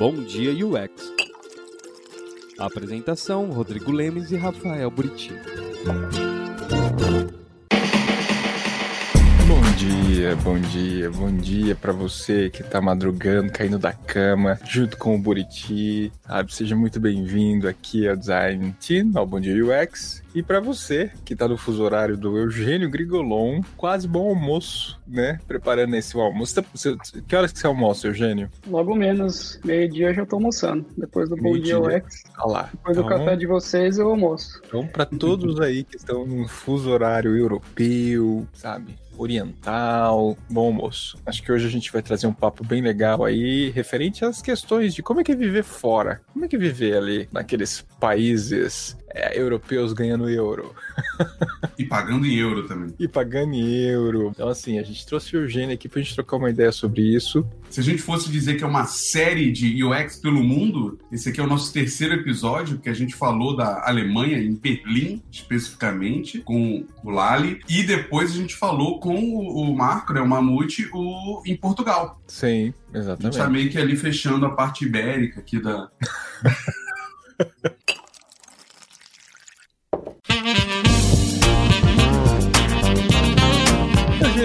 Bom Dia UX. apresentação: Rodrigo Lemes e Rafael Buriti. Dia, bom dia, bom dia para você que tá madrugando, caindo da cama, junto com o Buriti, sabe? Seja muito bem-vindo aqui ao Design Team, ao Bom Dia UX. E para você que tá no fuso horário do Eugênio Grigolon, quase bom almoço, né? Preparando esse almoço. Tá, que horas que você almoça, Eugênio? Logo menos, meio-dia eu já tô almoçando. Depois do Bom Dia UX. Olha lá. Depois do Então- café de vocês eu almoço. Então, para todos aí que estão no fuso horário europeu, sabe? Oriental, bom almoço. Acho que hoje a gente vai trazer um papo bem legal aí, referente às questões de como é que é viver fora. Como é que é viver ali naqueles países é, europeus ganhando euro E pagando em euro também. e pagando em euro. Então, assim, a gente trouxe o Eugênio aqui pra gente trocar uma ideia sobre isso. Se a gente fosse dizer que é uma série de UX pelo mundo, esse aqui é o nosso terceiro episódio, que a gente falou da Alemanha, em Berlim, especificamente, com o Lali. E depois a gente falou com o Marco, né, o Mamute, o, em Portugal. Sim, A gente exatamente. tá meio que ali fechando a parte ibérica aqui da.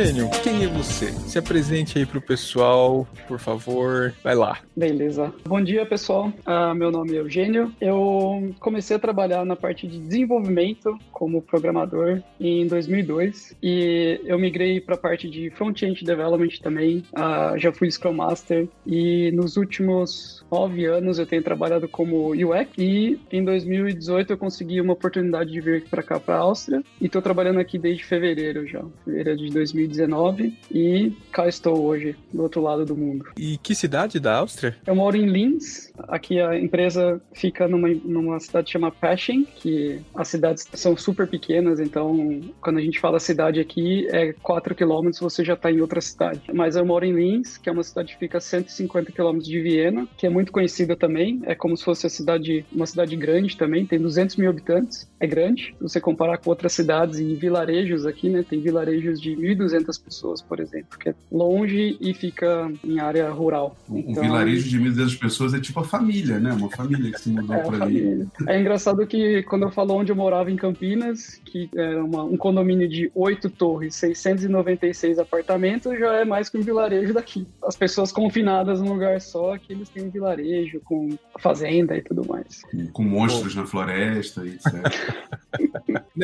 Eugênio, quem é você? Se apresente aí pro pessoal, por favor. Vai lá. Beleza. Bom dia, pessoal. Ah, meu nome é Eugênio. Eu comecei a trabalhar na parte de desenvolvimento como programador em 2002 e eu migrei para a parte de front-end development também. Ah, já fui Scrum Master e nos últimos nove anos eu tenho trabalhado como UX e em 2018 eu consegui uma oportunidade de vir para cá, para a Áustria e estou trabalhando aqui desde fevereiro já, fevereiro de 2019 e cá estou hoje, do outro lado do mundo. E que cidade da Áustria? Eu moro em Linz. Aqui a empresa fica numa, numa cidade chamada Pasching, que as cidades são super pequenas, então quando a gente fala cidade aqui, é 4 quilômetros você já está em outra cidade. Mas eu moro em Linz, que é uma cidade que fica a 150 quilômetros de Viena, que é muito conhecida também. É como se fosse a cidade, uma cidade grande também, tem 200 mil habitantes. É grande, se você comparar com outras cidades e vilarejos aqui, né? Tem vilarejos de 1.200 pessoas, por exemplo, que é longe e fica em área rural. Um Então- vilarejo de 1.200 pessoas é tipo a família, né? Uma família que se mudou É, a pra ali. É engraçado que quando eu falo onde eu morava em Campinas, que era uma- um condomínio de oito torres, 696 apartamentos, já é mais que um vilarejo daqui. As pessoas confinadas num lugar só, que eles têm um vilarejo com fazenda e tudo mais. Com, monstros na floresta e etc.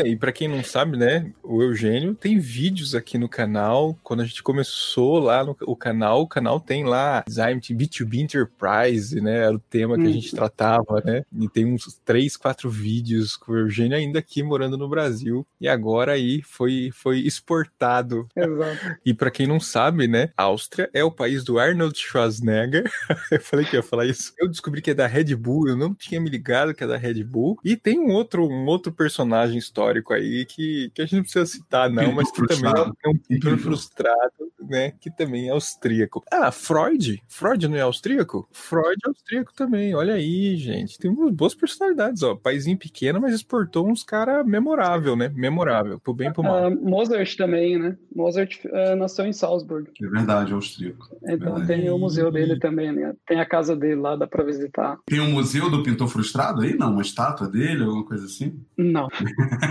E pra quem não sabe, né, o Eugênio tem vídeos aqui no canal. Quando a gente começou lá no o canal, o canal tem lá Design B2B Enterprise, né? Era o tema que a gente tratava, né? E tem uns três, quatro vídeos com o Eugênio ainda aqui morando no Brasil. E agora aí foi, foi exportado. Exato. E pra quem não sabe, né, Áustria é o país do Arnold Schwarzenegger. eu falei que ia falar isso. Eu descobri que é da Red Bull, eu não tinha me ligado que é da Red Bull. E tem um outro, um outro personagem histórico aí que, que a gente não precisa citar, não, mas que também é um pintor Pintor. frustrado, né? Que também é austríaco. Ah, Freud. Freud não é austríaco? Freud é austríaco também. Olha aí, gente. Tem umas boas personalidades, ó. Paizinho pequeno, mas exportou uns cara memorável, né? Memorável. Pro bem e pro mal. Ah, Mozart também, né? Mozart ah, nasceu em Salzburg. É verdade, austríaco. Então Verdade. tem o museu dele também, né? Tem a casa dele lá, dá pra visitar. Tem um museu do pintor frustrado aí? Não, uma estátua dele, alguma coisa assim? Não,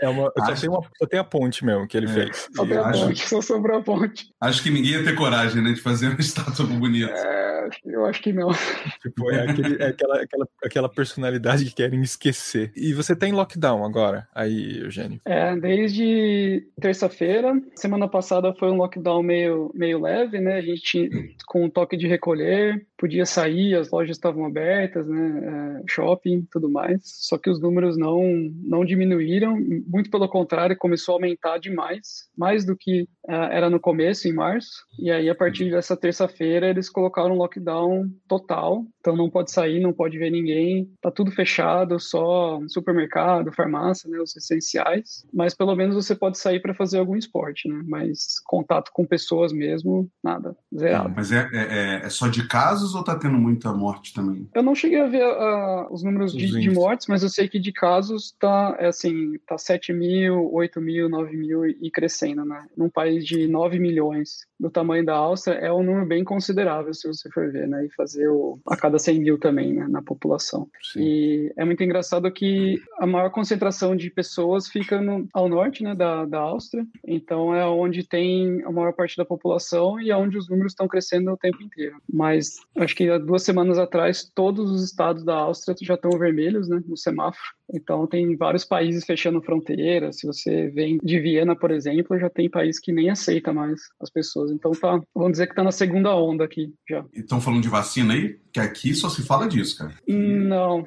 É, é uma, só, tem uma, só tem a ponte mesmo que ele É. fez. só tem a acho- ponte, só sobrou a ponte. Acho que ninguém ia ter coragem, né, de fazer uma estátua bonita. É, eu acho que não. Tipo, é, aquele- é aquela, aquela, aquela personalidade que querem esquecer. E você tá em lockdown agora, aí, Eugênio. É, desde terça-feira. Semana passada foi um lockdown meio, meio leve, né? A gente com o toque de recolher, podia sair, as lojas estavam abertas, né? É, shopping, tudo mais. Só que os números não, não diminuíram, muito pelo contrário, começou a aumentar demais, mais do que ah, era no começo, em março. E aí, a partir dessa terça-feira, eles colocaram um lockdown total. Então não pode sair, não pode ver ninguém, tá tudo fechado, só supermercado, farmácia, né, os essenciais. Mas pelo menos você pode sair para fazer algum esporte, né? Mas contato com pessoas mesmo, nada, zerado. Mas é, é, é só de casos ou tá tendo muita morte também? Eu não cheguei a ver uh, os números de, de, mortes, mas eu sei que de casos tá, é assim, tá 7 mil, 8 mil, 9 mil e crescendo, né? Num país de 9 milhões do tamanho da Áustria, é um número bem considerável, se você for ver, né? E fazer o, a cada 100 mil também, né? Na população. Sim. E é muito engraçado que a maior concentração de pessoas fica no, ao norte, né? Da, da Áustria. Então é onde tem a maior parte da população e é onde os números estão crescendo o tempo inteiro. Mas acho que há duas semanas atrás, todos os estados da Áustria já estão vermelhos, né? No semáforo. Então tem vários países fechando fronteiras. Se você vem de Viena, por exemplo, já tem país que nem aceita mais as pessoas. Então tá, vamos dizer que tá na segunda onda aqui já. Estão falando de vacina aí? Que aqui só se fala disso, cara. Não,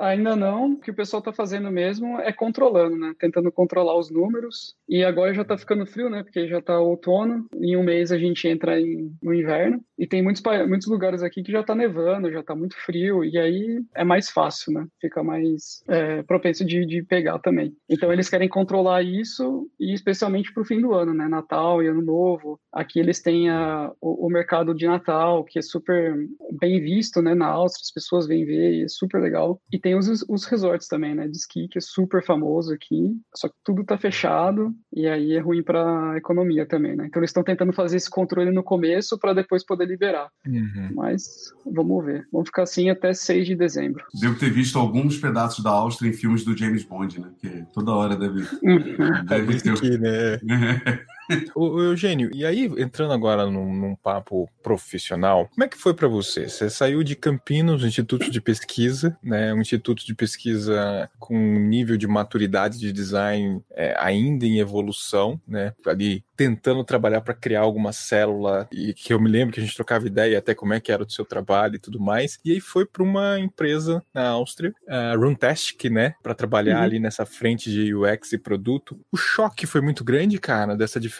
ainda não. O que o pessoal tá fazendo mesmo é controlando, né? Tentando controlar os números. E agora já tá ficando frio, né? Porque já tá outono. Em um mês a gente entra em, no inverno. E tem muitos, muitos lugares aqui que já tá nevando, já tá muito frio. E aí é mais fácil, né? Fica mais é, propenso de, de pegar também. Então eles querem controlar isso, e especialmente pro fim do ano, né? Natal e Ano Novo. Aqui eles têm a, o, o mercado de Natal, que é super bem visto né, na Áustria, as pessoas vêm ver e é super legal. E tem os, os resorts também, né, de esqui, que é super famoso aqui, só que tudo tá fechado e aí é ruim para economia também, né? Então eles estão tentando fazer esse controle no começo para depois poder liberar. Uhum. Mas vamos ver. Vamos ficar assim até 6 de dezembro. Devo ter visto alguns pedaços da Áustria filmes do James Bond, né? Que toda hora deve, uhum. deve é ter... Aqui, né? o Eugênio, e aí, entrando agora num, num papo profissional, como é que foi para você? Você saiu de Campinas, um instituto de pesquisa, né? Um instituto de pesquisa com nível de maturidade de design é, ainda em evolução, né? Ali tentando trabalhar para criar alguma célula e que eu me lembro que a gente trocava ideia até como é que era o seu trabalho e tudo mais. E aí foi para uma empresa na Áustria, a Runtastic, né, para trabalhar uhum. ali nessa frente de UX e produto. O choque foi muito grande, cara, dessa diferença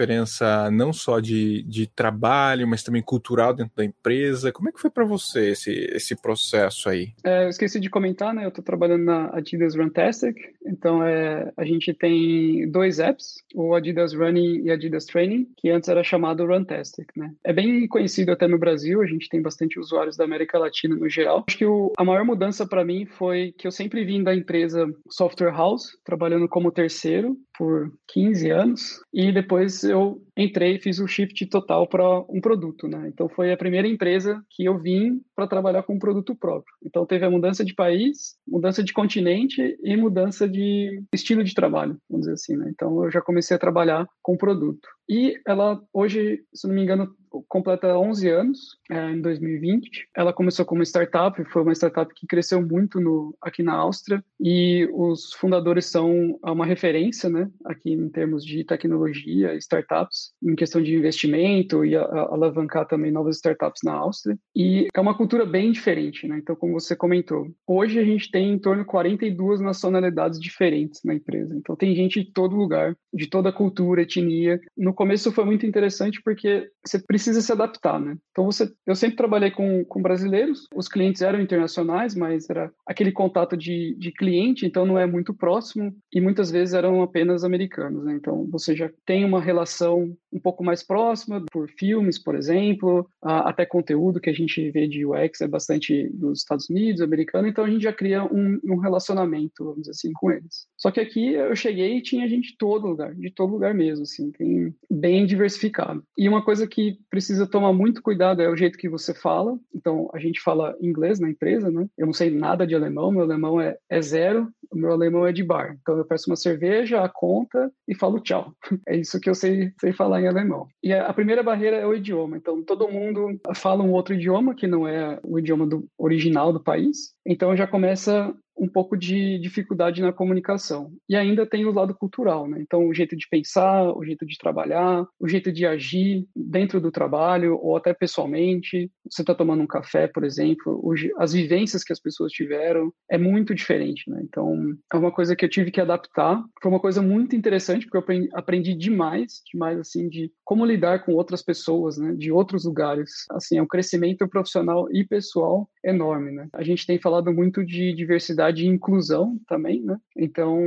não só de, de trabalho, mas também cultural dentro da empresa. Como é que foi para você esse, esse processo aí? É, eu esqueci de comentar, né? Eu estou trabalhando na Adidas Runtastic, então é, a gente tem dois apps, o Adidas Running e Adidas Training, que antes era chamado Runtastic, né? É bem conhecido até no Brasil, a gente tem bastante usuários da América Latina no geral. Acho que o, a maior mudança para mim foi que eu sempre vim da empresa Software House, trabalhando como terceiro por 15 anos, e depois eu entrei e fiz o shift total para um produto, né? Então foi a primeira empresa que eu vim para trabalhar com um produto próprio. Então teve a mudança de país, mudança de continente e mudança de estilo de trabalho, vamos dizer assim, né? Então eu já comecei a trabalhar com produto. E ela hoje, se não me engano, completa 11 anos, é, em 2020. Ela começou como startup, foi uma startup que cresceu muito no, aqui na Áustria, e os fundadores são uma referência, né, aqui em termos de tecnologia, startups, em questão de investimento e a, a, alavancar também novas startups na Áustria. E é uma cultura bem diferente, né, então como você comentou, hoje a gente tem em torno de 42 nacionalidades diferentes na empresa, então tem gente de todo lugar, de toda cultura, etnia. No começo foi muito interessante porque você precisa se adaptar, né? Então você, eu sempre trabalhei com, com brasileiros, os clientes eram internacionais, mas era aquele contato de, de cliente, então não é muito próximo e muitas vezes eram apenas americanos, né? Então você já tem uma relação um pouco mais próxima por filmes, por exemplo, até conteúdo que a gente vê de UX é bastante dos Estados Unidos, americano, então a gente já cria um, um relacionamento, vamos dizer assim, com eles. Só que aqui eu cheguei e tinha gente de todo lugar, de todo lugar mesmo, assim, tem bem diversificado. E uma coisa que precisa tomar muito cuidado é o jeito que você fala. Então, a gente fala inglês na empresa, né? Eu não sei nada de alemão, meu alemão é, é zero, o meu alemão é de bar. Então, eu peço uma cerveja, a conta e falo tchau. É isso que eu sei, sei falar em alemão. E a, primeira barreira é o idioma. Então, todo mundo fala um outro idioma que não é o idioma do, original do país. Então, já começa um pouco de dificuldade na comunicação. E ainda tem o lado cultural, né? Então, o jeito de pensar, o jeito de trabalhar, o jeito de agir dentro do trabalho ou até pessoalmente. você está tomando um café, por exemplo, as vivências que as pessoas tiveram é muito diferente, né? Então, é uma coisa que eu tive que adaptar. Foi uma coisa muito interessante, porque eu aprendi demais, demais, assim, de como lidar com outras pessoas, né? De outros lugares. Assim, é um crescimento profissional e pessoal enorme, né? A gente tem falado muito de diversidade e inclusão também, né? Então,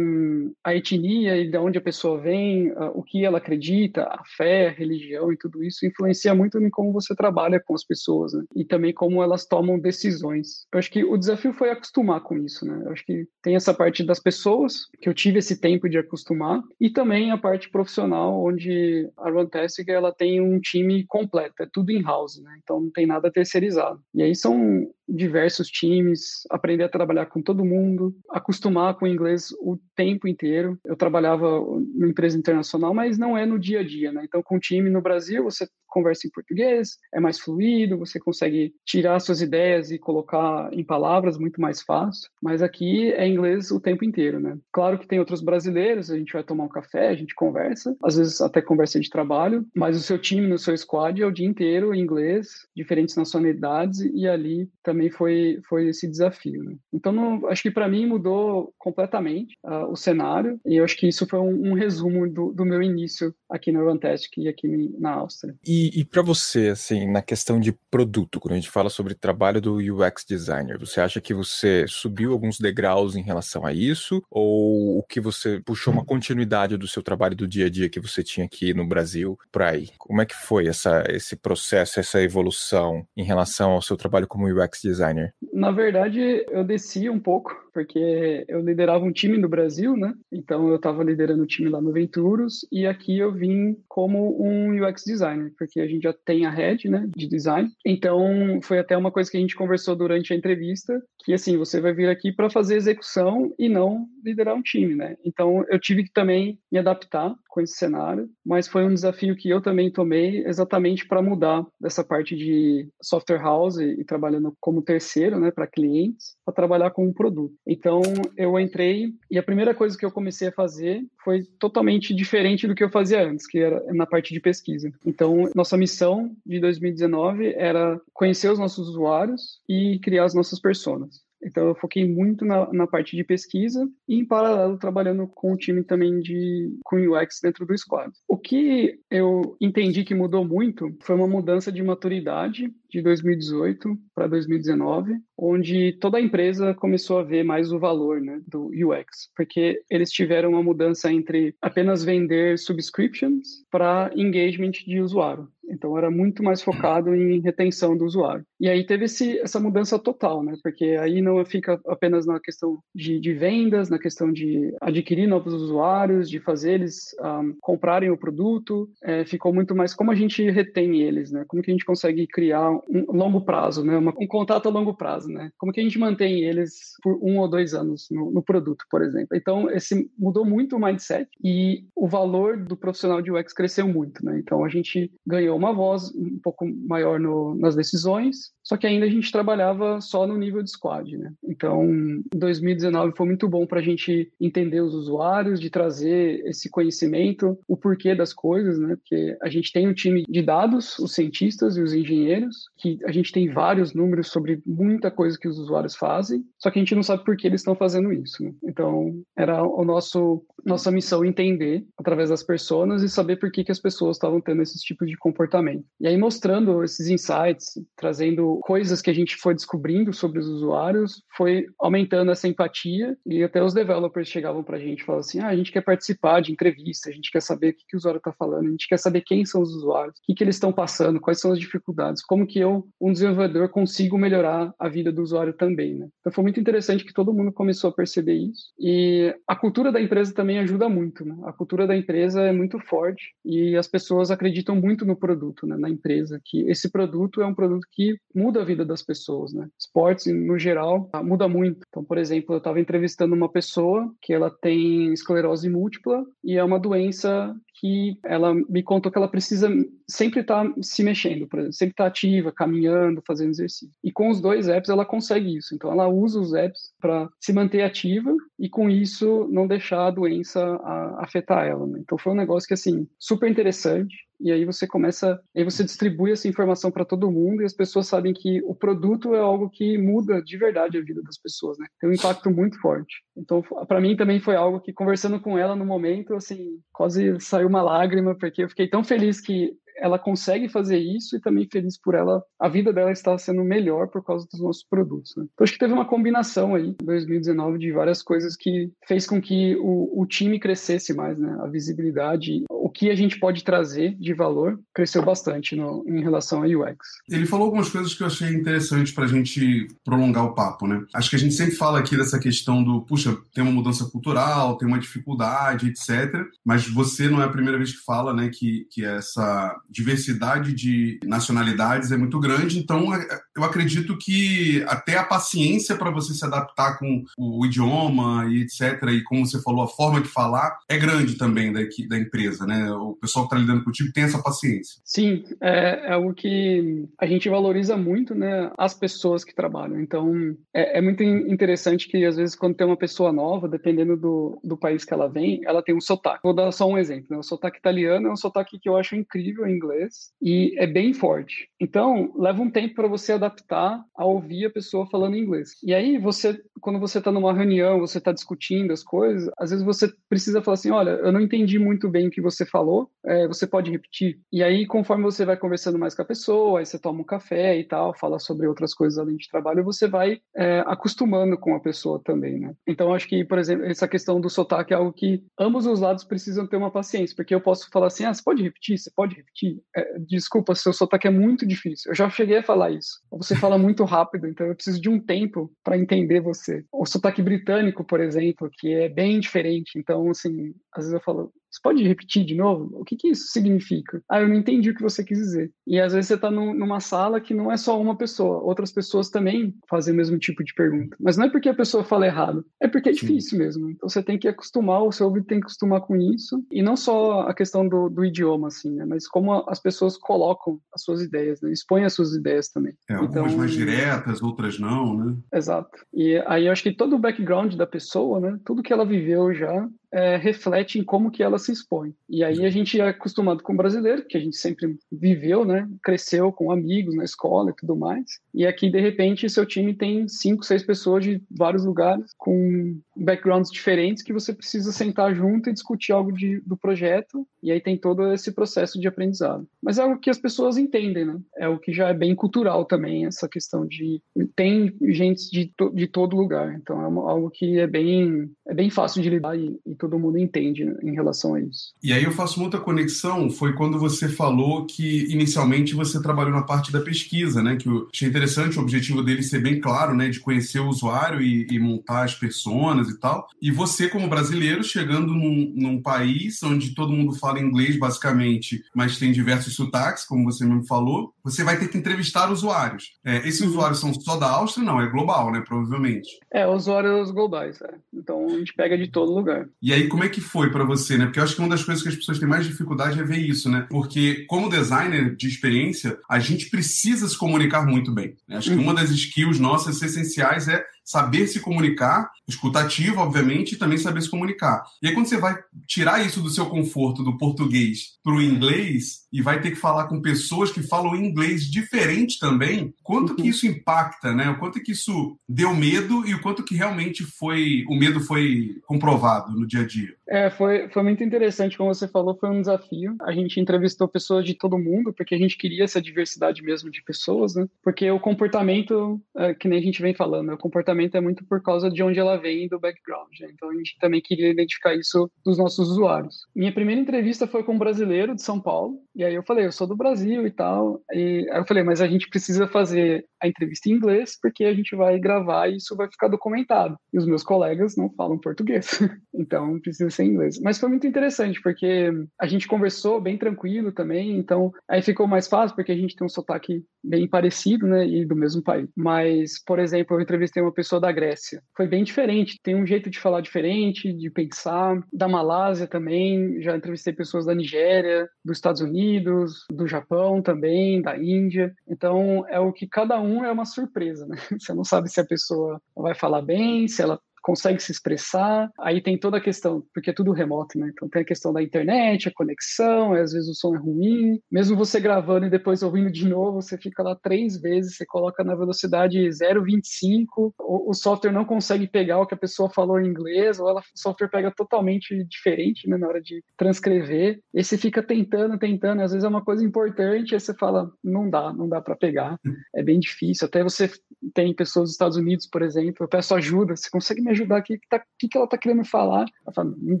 a etnia e de onde a pessoa vem, o que ela acredita, a fé, a religião e tudo isso influencia muito em como você trabalha com as pessoas, né? E também como elas tomam decisões. Eu acho que o desafio foi acostumar com isso, né? Eu acho que tem essa parte das pessoas, que eu tive esse tempo de acostumar, e também a parte profissional, onde a Runtastic, ela tem um time completo, é tudo in-house, né? Então não tem nada terceirizado. E aí são diversos times, aprender a trabalhar com todo mundo, acostumar com o inglês o tempo inteiro. Eu trabalhava numa empresa internacional, mas não é no dia a dia, né? Então, com o time no Brasil, você conversa em português, é mais fluido, você consegue tirar suas ideias e colocar em palavras muito mais fácil. Mas aqui é inglês o tempo inteiro, né? Claro que tem outros brasileiros, a gente vai tomar um café, a gente conversa, às vezes até conversa de trabalho, mas o seu time no seu squad é o dia inteiro em inglês, diferentes nacionalidades, e ali também foi, foi esse desafio. Né? Então, não, acho que para mim mudou completamente uh, o cenário, e eu acho que isso foi um, um resumo do, do, meu início aqui na Runtastic e aqui na Áustria. E, e para você, assim, na questão de produto, quando a gente fala sobre trabalho do UX designer, você acha que você subiu alguns degraus em relação a isso, ou o que você puxou uma continuidade do seu trabalho do dia a dia que você tinha aqui no Brasil para aí? Como é que foi essa, esse processo, essa evolução em relação ao seu trabalho como UX designer? designer? Na verdade, eu desci um pouco, porque eu liderava um time no Brasil, né? Então eu estava liderando o time lá no Venturos e aqui eu vim como um UX designer, porque a gente já tem a head, né, de design. Então foi até uma coisa que a gente conversou durante a entrevista, que assim, você vai vir aqui para fazer execução e não liderar um time, né? Então eu tive que também me adaptar com esse cenário, mas foi um desafio que eu também tomei exatamente para mudar dessa parte de software house e, e trabalhando como terceiro, né, para clientes, para trabalhar com um produto. Então eu entrei e a primeira coisa que eu comecei a fazer foi totalmente diferente do que eu fazia antes, que era na parte de pesquisa. Então nossa missão de 2019 era conhecer os nossos usuários e criar as nossas personas. Então eu foquei muito na, na parte de pesquisa e em paralelo trabalhando com o time também de com UX dentro do squad. O que eu entendi que mudou muito foi uma mudança de maturidade de 2018 para 2019, onde toda a empresa começou a ver mais o valor né, do UX, porque eles tiveram uma mudança entre apenas vender subscriptions para engagement de usuário. Então era muito mais focado em retenção do usuário. E aí teve esse, essa mudança total, né? Porque aí não fica apenas na questão de, de vendas, na questão de adquirir novos usuários, de fazer eles um, comprarem o produto, é, ficou muito mais como a gente retém eles, né? Como que a gente consegue criar um longo prazo, né? Uma, um contato a longo prazo, né? Como que a gente mantém eles por um ou dois anos no, no produto, por exemplo. Então esse mudou muito o mindset e o valor do profissional de UX cresceu muito, né? Então a gente ganhou uma voz um pouco maior no, nas decisões, só que ainda a gente trabalhava só no nível de squad, né? Então, 2019 foi muito bom para a gente entender os usuários, de trazer esse conhecimento, o porquê das coisas, né? Porque a gente tem um time de dados, os cientistas e os engenheiros, que a gente tem vários números sobre muita coisa que os usuários fazem, só que a gente não sabe por que eles estão fazendo isso. Né? Então, era o nosso nossa missão entender através das pessoas e saber por que, que as pessoas estavam tendo esses tipos de comportamento. E aí mostrando esses insights, trazendo coisas que a gente foi descobrindo sobre os usuários, foi aumentando essa empatia e até os developers chegavam para a gente e falavam assim, ah, a gente quer participar de entrevista, a gente quer saber o que, que o usuário está falando, a gente quer saber quem são os usuários, o que, que eles estão passando, quais são as dificuldades, como que eu, um desenvolvedor, consigo melhorar a vida do usuário também, né? Então foi muito interessante que todo mundo começou a perceber isso e a cultura da empresa também ajuda muito, né? A cultura da empresa é muito forte e as pessoas acreditam muito no produto, né? Na empresa, que esse produto é um produto que muda muda a vida das pessoas, né? Esportes, no geral, muda muito. Então, por exemplo, eu estava entrevistando uma pessoa que ela tem esclerose múltipla e é uma doença que ela me contou que ela precisa sempre estar tá se mexendo, por exemplo, sempre estar tá ativa, caminhando, fazendo exercício. E com os dois apps ela consegue isso. Então ela usa os apps para se manter ativa e com isso não deixar a doença a, afetar ela. Né? Então foi um negócio que assim super interessante e aí você começa, aí você distribui essa informação para todo mundo e as pessoas sabem que o produto é algo que muda de verdade a vida das pessoas, né? Tem um impacto muito forte. Então, para mim também foi algo que conversando com ela no momento, assim, quase saiu uma lágrima porque eu fiquei tão feliz que ela consegue fazer isso e também feliz por ela, a vida dela está sendo melhor por causa dos nossos produtos. Né? Então acho que teve uma combinação aí, em 2019, de várias coisas que fez com que o, o time crescesse mais, né? A visibilidade, o que a gente pode trazer de valor cresceu bastante no, em relação a UX. Ele falou algumas coisas que eu achei interessante para a gente prolongar o papo, né? Acho que a gente sempre fala aqui dessa questão do, puxa, tem uma mudança cultural, tem uma dificuldade, etc. Mas você não é a primeira vez que fala, né, que, que essa diversidade de nacionalidades é muito grande, então é, eu acredito que até a paciência para você se adaptar com o idioma e etc, e como você falou, a forma de falar é grande também da, da empresa, né? O pessoal que está lidando contigo tem essa paciência. Sim, é, é algo que a gente valoriza muito, né? As pessoas que trabalham. Então, é, é muito interessante que às vezes quando tem uma pessoa nova, dependendo do, do país que ela vem, ela tem um sotaque. Vou dar só um exemplo, né? O sotaque italiano é um sotaque que eu acho incrível inglês e é bem forte. Então, leva um tempo para você adaptar a ouvir a pessoa falando inglês. E aí, você, quando você está numa reunião, você está discutindo as coisas, às vezes você precisa falar assim: olha, eu não entendi muito bem o que você falou, é, você pode repetir. E aí, conforme você vai conversando mais com a pessoa, aí você toma um café e tal, fala sobre outras coisas além de trabalho, você vai é, acostumando com a pessoa também, né? Então, acho que, por exemplo, essa questão do sotaque é algo que ambos os lados precisam ter uma paciência, porque eu posso falar assim: ah, você pode repetir, você pode repetir é, desculpa, seu sotaque é muito difícil. Eu já cheguei a falar isso. Você fala muito rápido, então eu preciso de um tempo para entender você. O sotaque britânico, por exemplo, que é bem diferente. Então, assim, às vezes eu falo, você pode repetir de novo? O que, que isso significa? Ah, eu não entendi o que você quis dizer. E às vezes você está numa sala que não é só uma pessoa, outras pessoas também fazem o mesmo tipo de pergunta. Mas não é porque a pessoa fala errado, é porque é difícil Sim. mesmo. Então você tem que acostumar, o seu ouvido tem que acostumar com isso. E não só a questão do, do idioma, assim, né? Mas como as pessoas colocam as suas ideias, né? Expõem as suas ideias também. É, algumas então, mais diretas, outras não, né? Exato. E aí eu acho que todo o background da pessoa, né? Tudo que ela viveu já é, reflete em como que ela se expõe. E aí a gente é acostumado com o brasileiro, que a gente sempre viveu, né? Cresceu com amigos na escola e tudo mais. E aqui, de repente, seu time tem cinco, seis pessoas de vários lugares, com backgrounds diferentes, que você precisa sentar junto e discutir algo de, do projeto. E aí tem todo esse processo de aprendizado. Mas é algo que as pessoas entendem, né? É o que já é bem cultural também, essa questão de... Tem gente de, de todo lugar. Então é algo que é bem, é bem fácil de lidar e, e todo mundo entende em relação a isso. E aí eu faço muita conexão, foi quando você falou que inicialmente você trabalhou na parte da pesquisa, né? Que achei interessante o objetivo dele ser bem claro, né? De conhecer o usuário e, e montar as pessoas e tal. E você, como brasileiro, chegando num, num, país onde todo mundo fala inglês, basicamente, mas tem diversos sotaques, como você mesmo falou, você vai ter que entrevistar usuários. É, esses uhum. usuários são só da Áustria? Não, é global, né? Provavelmente. É, usuários globais, é. Então a gente pega de todo lugar. E e aí, como é que foi para você, né? Porque eu acho que uma das coisas que as pessoas têm mais dificuldade é ver isso, né? Porque, como designer de experiência, a gente precisa se comunicar muito bem. Acho que uhum. uma das skills nossas essenciais é saber se comunicar, escutativo, obviamente, e também saber se comunicar. E aí, quando você vai tirar isso do seu conforto do português para o inglês e vai ter que falar com pessoas que falam inglês diferente também, quanto que uhum. isso impacta, né? O quanto que isso deu medo e o quanto que realmente foi o medo foi comprovado no dia a dia? É, foi, foi muito interessante, como você falou, foi um desafio. A gente entrevistou pessoas de todo mundo, porque a gente queria essa diversidade mesmo de pessoas, né? Porque o comportamento, é, que nem a gente vem falando, né? o comportamento é muito por causa de onde ela vem do background. Né? Então a gente também queria identificar isso dos nossos usuários. Minha primeira entrevista foi com um brasileiro de São Paulo, e aí eu falei, eu sou do Brasil e tal. E aí eu falei, mas a gente precisa fazer a entrevista em inglês, porque a gente vai gravar e isso vai ficar documentado. E os meus colegas não falam português, então precisa ser em inglês. Mas foi muito interessante, porque a gente conversou bem tranquilo também, então aí ficou mais fácil, porque a gente tem um sotaque bem parecido, né, e do mesmo país. Mas, por exemplo, eu entrevistei uma pessoa da Grécia. Foi bem diferente, tem um jeito de falar diferente, de pensar. Da Malásia também, já entrevistei pessoas da Nigéria, dos Estados Unidos, do Japão também, da Índia. Então, é o que cada um é uma surpresa, né? Você não sabe se a pessoa vai falar bem, se ela consegue se expressar. Aí tem toda a questão, porque é tudo remoto, né? Então tem a questão da internet, a conexão, às vezes o som é ruim. Mesmo você gravando e depois ouvindo de novo, você fica lá três vezes, você coloca na velocidade 0,25, o, o software não consegue pegar o que a pessoa falou em inglês, ou ela, o software pega totalmente diferente né, na hora de transcrever. E você fica tentando, tentando, às vezes é uma coisa importante, aí você fala, não dá, não dá para pegar, é bem difícil. Até você tem pessoas dos Estados Unidos, por exemplo, eu peço ajuda, você consegue me ajudar aqui? O que, tá, que, que ela está querendo falar? Ela fala, muito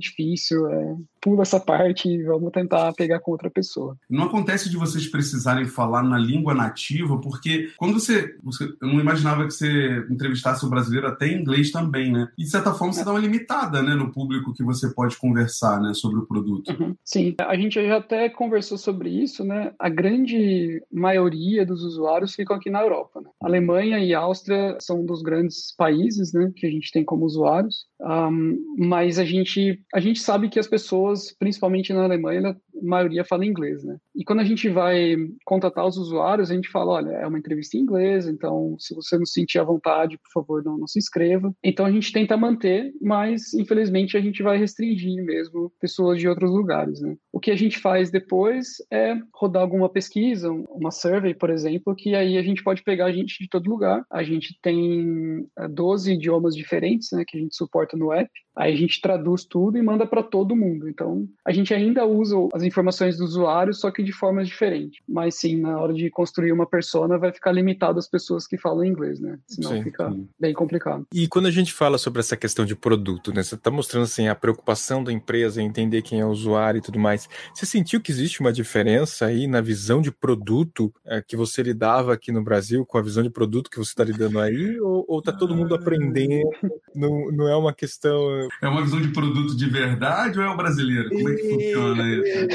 difícil, é, pula essa parte e vamos tentar pegar com outra pessoa. Não acontece de vocês precisarem falar na língua nativa, porque quando você, você eu não imaginava que você entrevistasse o brasileiro até em inglês também, né? E de certa forma você dá uma limitada, né, no público que você pode conversar, né, sobre o produto. Uhum. Sim, a gente já até conversou sobre isso, né? A grande maioria dos usuários ficam aqui na Europa. Né? Alemanha e Áustria são um dos grandes países, né, que a gente tem como usuários. Um, mas a gente a gente sabe que as pessoas, principalmente na Alemanha, maioria fala inglês, né? E quando a gente vai contatar os usuários, a gente fala, olha, é uma entrevista em inglês, então se você não se sentir à vontade, por favor, não, não se inscreva. Então a gente tenta manter, mas infelizmente a gente vai restringir mesmo pessoas de outros lugares, né? O que a gente faz depois é rodar alguma pesquisa, uma survey, por exemplo, que aí a gente pode pegar gente de todo lugar. A gente tem 12 eh, idiomas diferentes, né, que a gente suporta no app. Aí a gente traduz tudo e manda para todo mundo. Então, a gente ainda usa as informações do usuário, só que de formas diferentes. Mas sim, na hora de construir uma persona, vai ficar limitado às pessoas que falam inglês, né? Senão sim, fica sim. bem complicado. E quando a gente fala sobre essa questão de produto, né? Você está mostrando assim a preocupação da empresa em entender quem é o usuário e tudo mais. Você sentiu que existe uma diferença aí na visão de produto é, que você lidava aqui no Brasil com a visão de produto que você está lidando aí? Ou, ou tá todo mundo aprendendo? Não, não é uma questão é uma visão de produto de verdade ou é o brasileiro? Como é que funciona isso?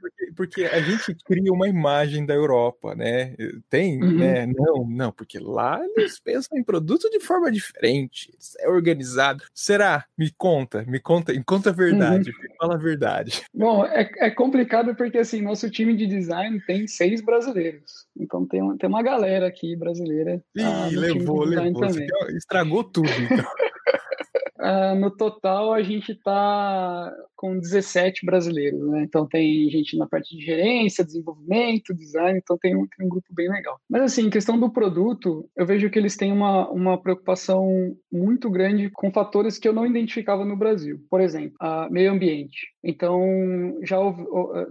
Porque, porque a gente cria uma imagem da Europa, né? Tem, uhum. né? Não, não, porque lá eles pensam em produto de forma diferente, é organizado. Será? Me conta, me conta, me conta a verdade, uhum. fala a verdade. Bom, é, é complicado porque assim, nosso time de design tem seis brasileiros. Então tem uma, tem uma galera aqui brasileira. Ih, ah, levou, levou. Estragou tudo, então. Uh, no total, a gente está com 17 brasileiros, né? Então tem gente na parte de gerência, desenvolvimento, design, então tem um, tem um grupo bem legal. Mas assim, em questão do produto, eu vejo que eles têm uma, uma preocupação muito grande com fatores que eu não identificava no Brasil. Por exemplo, a meio ambiente. Então, já,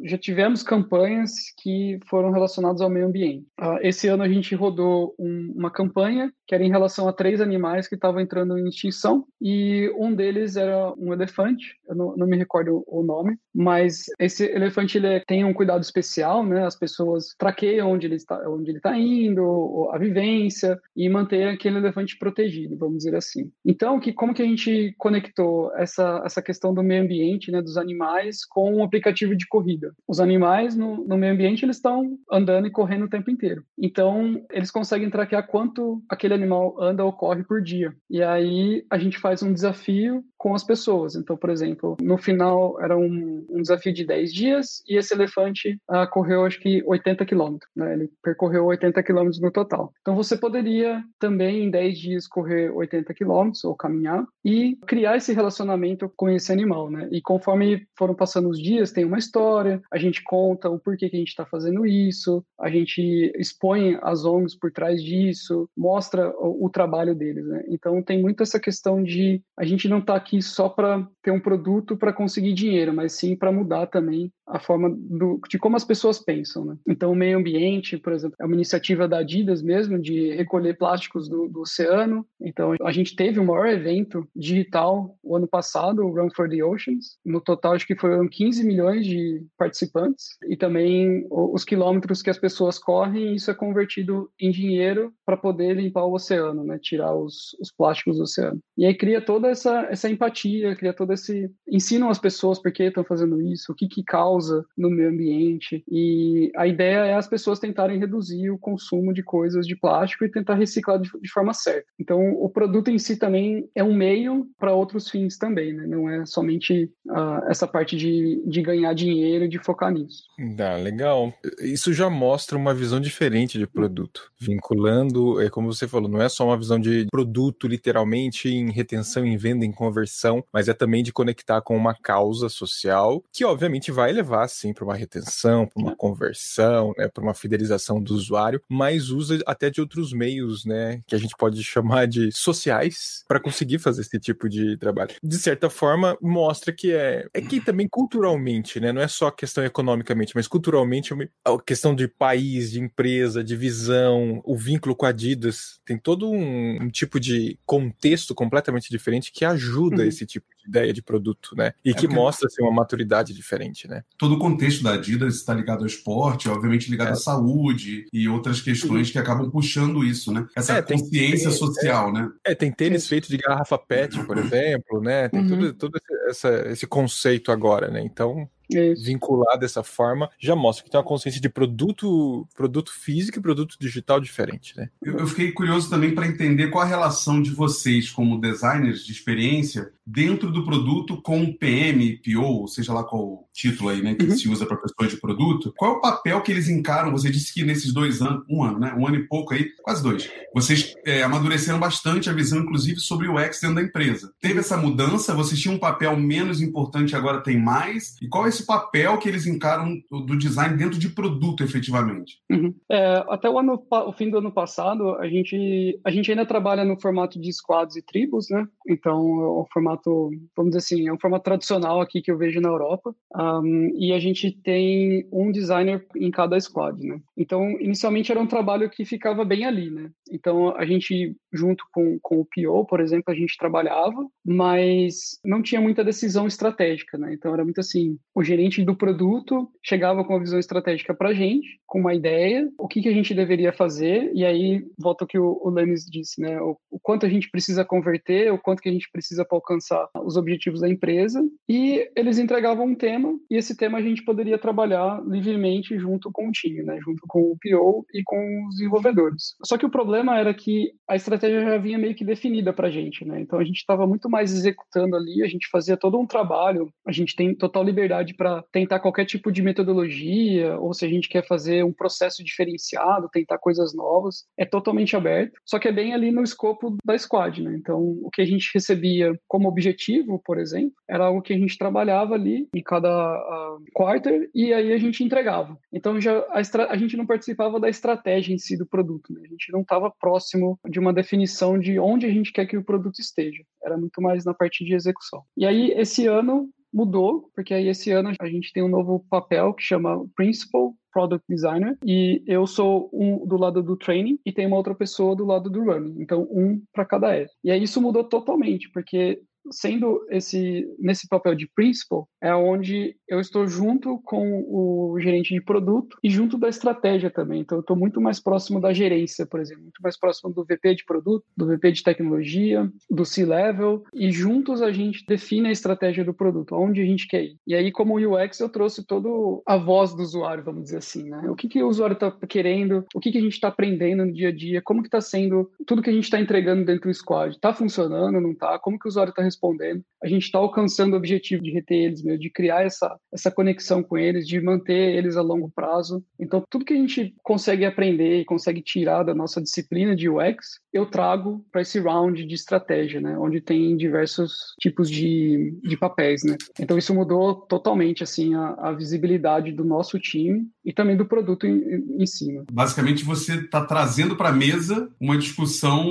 já tivemos campanhas que foram relacionadas ao meio ambiente. Uh, esse ano a gente rodou um, uma campanha que era em relação a três animais que estavam entrando em extinção e um deles era um elefante, eu não, não me recordo o nome, mas esse elefante ele é, tem um cuidado especial, né? As pessoas traqueiam onde ele está, onde ele está indo, a vivência e manter aquele elefante protegido, vamos dizer assim. Então, que como que a gente conectou essa essa questão do meio ambiente, né, dos animais com um aplicativo de corrida? Os animais no, no meio ambiente eles estão andando e correndo o tempo inteiro. Então, eles conseguem traquear quanto aquele animal anda ou corre por dia. E aí a gente faz um desafio com as pessoas. Então, por exemplo, no final era um, um desafio de 10 dias e esse elefante uh, correu acho que 80 quilômetros, né? Ele percorreu 80 quilômetros no total. Então você poderia também em 10 dias correr 80 quilômetros ou caminhar e criar esse relacionamento com esse animal, né? E conforme foram passando os dias, tem uma história, a gente conta o porquê que a gente está fazendo isso, a gente expõe as ONGs por trás disso, mostra o, o trabalho deles, né? Então tem muito essa questão de a gente não está aqui só para ter um produto para conseguir dinheiro, mas sim para mudar também a forma do, de como as pessoas pensam. Né? Então, o meio ambiente, por exemplo, é uma iniciativa da Adidas mesmo de recolher plásticos do, do oceano. Então, a gente teve o maior evento digital o ano passado, o Run for the Oceans. No total, acho que foram 15 milhões de participantes. E também os quilômetros que as pessoas correm, isso é convertido em dinheiro para poder limpar o oceano, né? tirar os, os plásticos do oceano. E aí cria toda essa, essa empatia, cria todo esse... Ensinam as pessoas por que estão fazendo isso, o que que causa causa no meio ambiente. E a ideia é as pessoas tentarem reduzir o consumo de coisas de plástico e tentar reciclar de, de forma certa. Então, o produto em si também é um meio para outros fins também, né? Não é somente uh, essa parte de, de ganhar dinheiro e de focar nisso. Ah, legal. Isso já mostra uma visão diferente de produto, vinculando, é como você falou, não é só uma visão de produto literalmente em retenção, em venda, em conversão, mas é também de conectar com uma causa social que obviamente vai levar sim para uma retenção, para uma conversão, né, para uma fidelização do usuário, mas usa até de outros meios, né, que a gente pode chamar de sociais para conseguir fazer esse tipo de trabalho. De certa forma, mostra que é é que também culturalmente, né, não é só questão economicamente, mas culturalmente é a questão de país, de empresa, de visão, o vínculo com a Adidas, tem todo um, um tipo de contexto completamente diferente que ajuda uhum. esse tipo de ideia de produto, né? E é que mostra assim, uma maturidade diferente, né? Todo o contexto da Adidas está ligado ao esporte, obviamente ligado é. à saúde e outras questões que acabam puxando isso, né? Essa é, consciência tem, social, é, né? É, tem tênis feito de garrafa PET, por exemplo, né? Tem uhum. todo, todo esse, essa, esse conceito agora, né? Então, isso. vincular dessa forma, já mostra que tem uma consciência de produto, produto físico e produto digital diferente, né? Eu, eu fiquei curioso também para entender qual a relação de vocês como designers de experiência dentro do produto com PM, PO, seja lá qual o título aí, né, que uhum. se usa para questões de produto. Qual é o papel que eles encaram? Você disse que nesses dois anos, um ano, né, um ano e pouco aí, quase dois, vocês é, amadureceram bastante a visão, inclusive, sobre o UX dentro da empresa. Teve essa mudança? Vocês tinham um papel menos importante, agora tem mais? E qual é esse papel que eles encaram do design dentro de produto, efetivamente? Uhum. É, até o, ano, o fim do ano passado, a gente, a gente ainda trabalha no formato de squads e tribos, né? Então, o formato formato, vamos dizer assim, é um formato tradicional aqui que eu vejo na Europa. Um, e a gente tem um designer em cada squad, né? Então, inicialmente era um trabalho que ficava bem ali, né? Então, a gente, junto com, com o PO, por exemplo, a gente trabalhava, mas não tinha muita decisão estratégica, né? Então, era muito assim, o gerente do produto chegava com uma visão estratégica para a gente, com uma ideia, o que, que a gente deveria fazer, e aí, volta o que o, o Lenis disse, né? O, o quanto a gente precisa converter, o quanto que a gente precisa para alcançar os objetivos da empresa e eles entregavam um tema e esse tema a gente poderia trabalhar livremente junto com o time, né, junto com o PO e com os desenvolvedores. Só que o problema era que a estratégia já vinha meio que definida para a gente, né? Então a gente estava muito mais executando ali, a gente fazia todo um trabalho, a gente tem total liberdade para tentar qualquer tipo de metodologia ou se a gente quer fazer um processo diferenciado, tentar coisas novas, é totalmente aberto. Só que é bem ali no escopo da squad, né? Então o que a gente recebia como objetivo, por exemplo, era algo que a gente trabalhava ali em cada uh, quarter e aí a gente entregava. Então já a, a, gente não participava da estratégia em si do produto, né? a gente não estava próximo de uma definição de onde a gente quer que o produto esteja. Era muito mais na parte de execução. E aí esse ano mudou, porque aí esse ano a gente tem um novo papel que chama Principal Product Designer e eu sou um do lado do training e tem uma outra pessoa do lado do running, então um para cada área. E aí isso mudou totalmente, porque sendo esse nesse papel de principal é onde eu estou junto com o gerente de produto e junto da estratégia também. Então eu estou muito mais próximo da gerência, por exemplo, muito mais próximo do VP de produto, do VP de tecnologia, do C-level e juntos a gente define a estratégia do produto, aonde a gente quer ir. E aí como UX eu trouxe todo a voz do usuário, vamos dizer assim, né? O que que o usuário está querendo, o que que a gente está aprendendo no dia a dia, como que está sendo tudo que a gente está entregando dentro do squad, está funcionando, não está? Como que o usuário está respondendo, a gente está alcançando o objetivo de reter eles mesmo, de criar essa, essa conexão com eles, de manter eles a longo prazo. Então, tudo que a gente consegue aprender e consegue tirar da nossa disciplina de UX, eu trago para esse round de estratégia, né? Onde tem diversos tipos de, de papéis, né? Então, isso mudou totalmente, assim, a, a visibilidade do nosso time e também do produto em, em cima. Basicamente, você está trazendo para a mesa uma discussão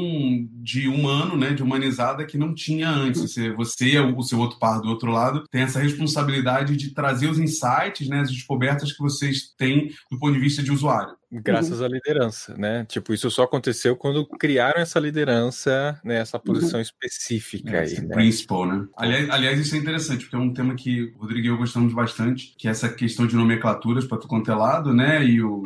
de humano, né? De humanizada que não tinha antes. Você, você o seu outro par do outro lado, tem essa responsabilidade de trazer os insights, né, as descobertas que vocês têm do ponto de vista de usuário. Graças uhum. à liderança, né? Tipo, isso só aconteceu quando criaram essa liderança, né? Essa uhum. posição uhum. específica é, aí. Né? Principal, né? Aliás, aliás, isso é interessante, porque é um tema que o Rodrigo e eu gostamos bastante, que é essa questão de nomenclaturas para tu quanto é lado, né? E o,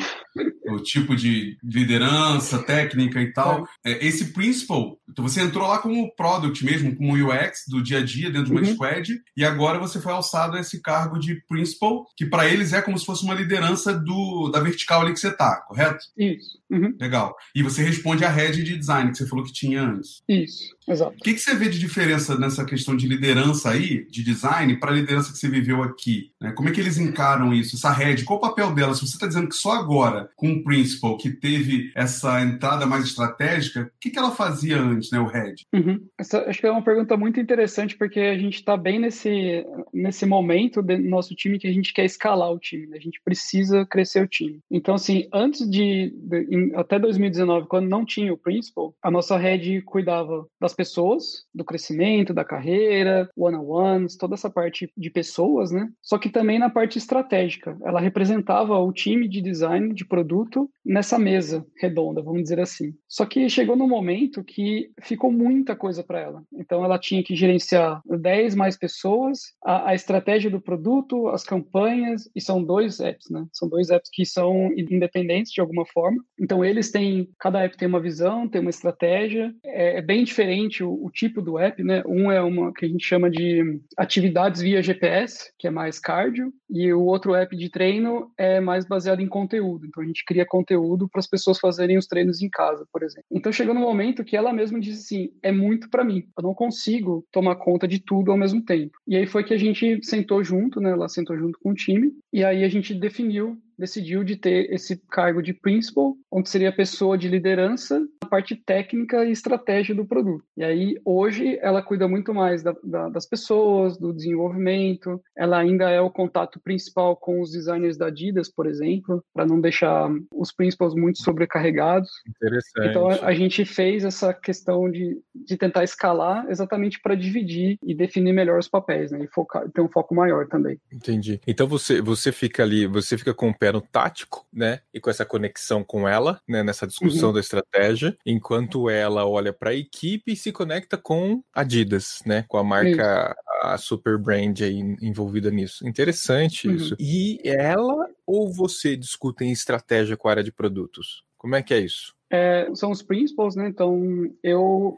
o tipo de liderança, técnica e tal. É. É, esse principal, então você entrou lá como product mesmo, como UX do dia a dia dentro de uma uhum. squad, e agora você foi alçado a esse cargo de principal, que para eles é como se fosse uma liderança do, da vertical ali que você tá, correto? Isso. Uhum. Legal. E você responde a head de design que você falou que tinha antes. Isso, exato. O que, que você vê de diferença nessa questão de liderança aí, de design, para a liderança que você viveu aqui? Né? Como é que eles encaram isso? Essa head, qual o papel dela? Se você está dizendo que só agora, com o principal, que teve essa entrada mais estratégica, o que, que ela fazia antes, né, o head? Uhum. Essa, acho que é uma pergunta muito interessante, porque a gente está bem nesse, nesse momento do nosso time que a gente quer escalar o time, né? a gente precisa crescer o time. Então, assim, antes de, de em, até 2019, quando não tinha o principal, a nossa head cuidava das pessoas, do crescimento, da carreira, one-on-ones, toda essa parte de pessoas, né? Só que também na parte estratégica. Ela representava o time de design, de produto, nessa mesa redonda, vamos dizer assim. Só que chegou no momento que ficou muita coisa para ela. Então ela tinha que gerenciar 10 mais pessoas, a, a estratégia do produto, as campanhas, e são dois apps, né? São dois apps que são independentes de alguma forma. Então eles têm, cada app tem uma visão, tem uma estratégia, é, é bem diferente o, o, tipo do app, né? Um é uma que a gente chama de atividades via GPS, que é mais cardio, e o outro app de treino é mais baseado em conteúdo. Então gente cria conteúdo para as pessoas fazerem os treinos em casa, por exemplo. Então chegou no momento que ela mesma disse assim: é muito para mim, eu não consigo tomar conta de tudo ao mesmo tempo. E aí foi que a gente sentou junto, né? Ela sentou junto com o time, e aí a gente definiu decidiu de ter esse cargo de principal, onde seria a pessoa de liderança na parte técnica e estratégia do produto. E aí, hoje, ela cuida muito mais da, da, das pessoas, do desenvolvimento, ela ainda é o contato principal com os designers da Adidas, por exemplo, para não deixar os principals muito sobrecarregados. Interessante. Então, a, a gente fez essa questão de, de tentar escalar exatamente para dividir e definir melhor os papéis, né? E focar, ter um foco maior também. Entendi. Então, você, você fica ali, você fica com o no tático, né? E com essa conexão com ela, né? Nessa discussão uhum. da estratégia, enquanto ela olha para a equipe e se conecta com Adidas, né? Com a marca, isso. a super brand aí envolvida nisso. Interessante uhum. isso. E ela ou você discutem estratégia com a área de produtos? Como é que é isso? É, são os principals, né? Então, eu,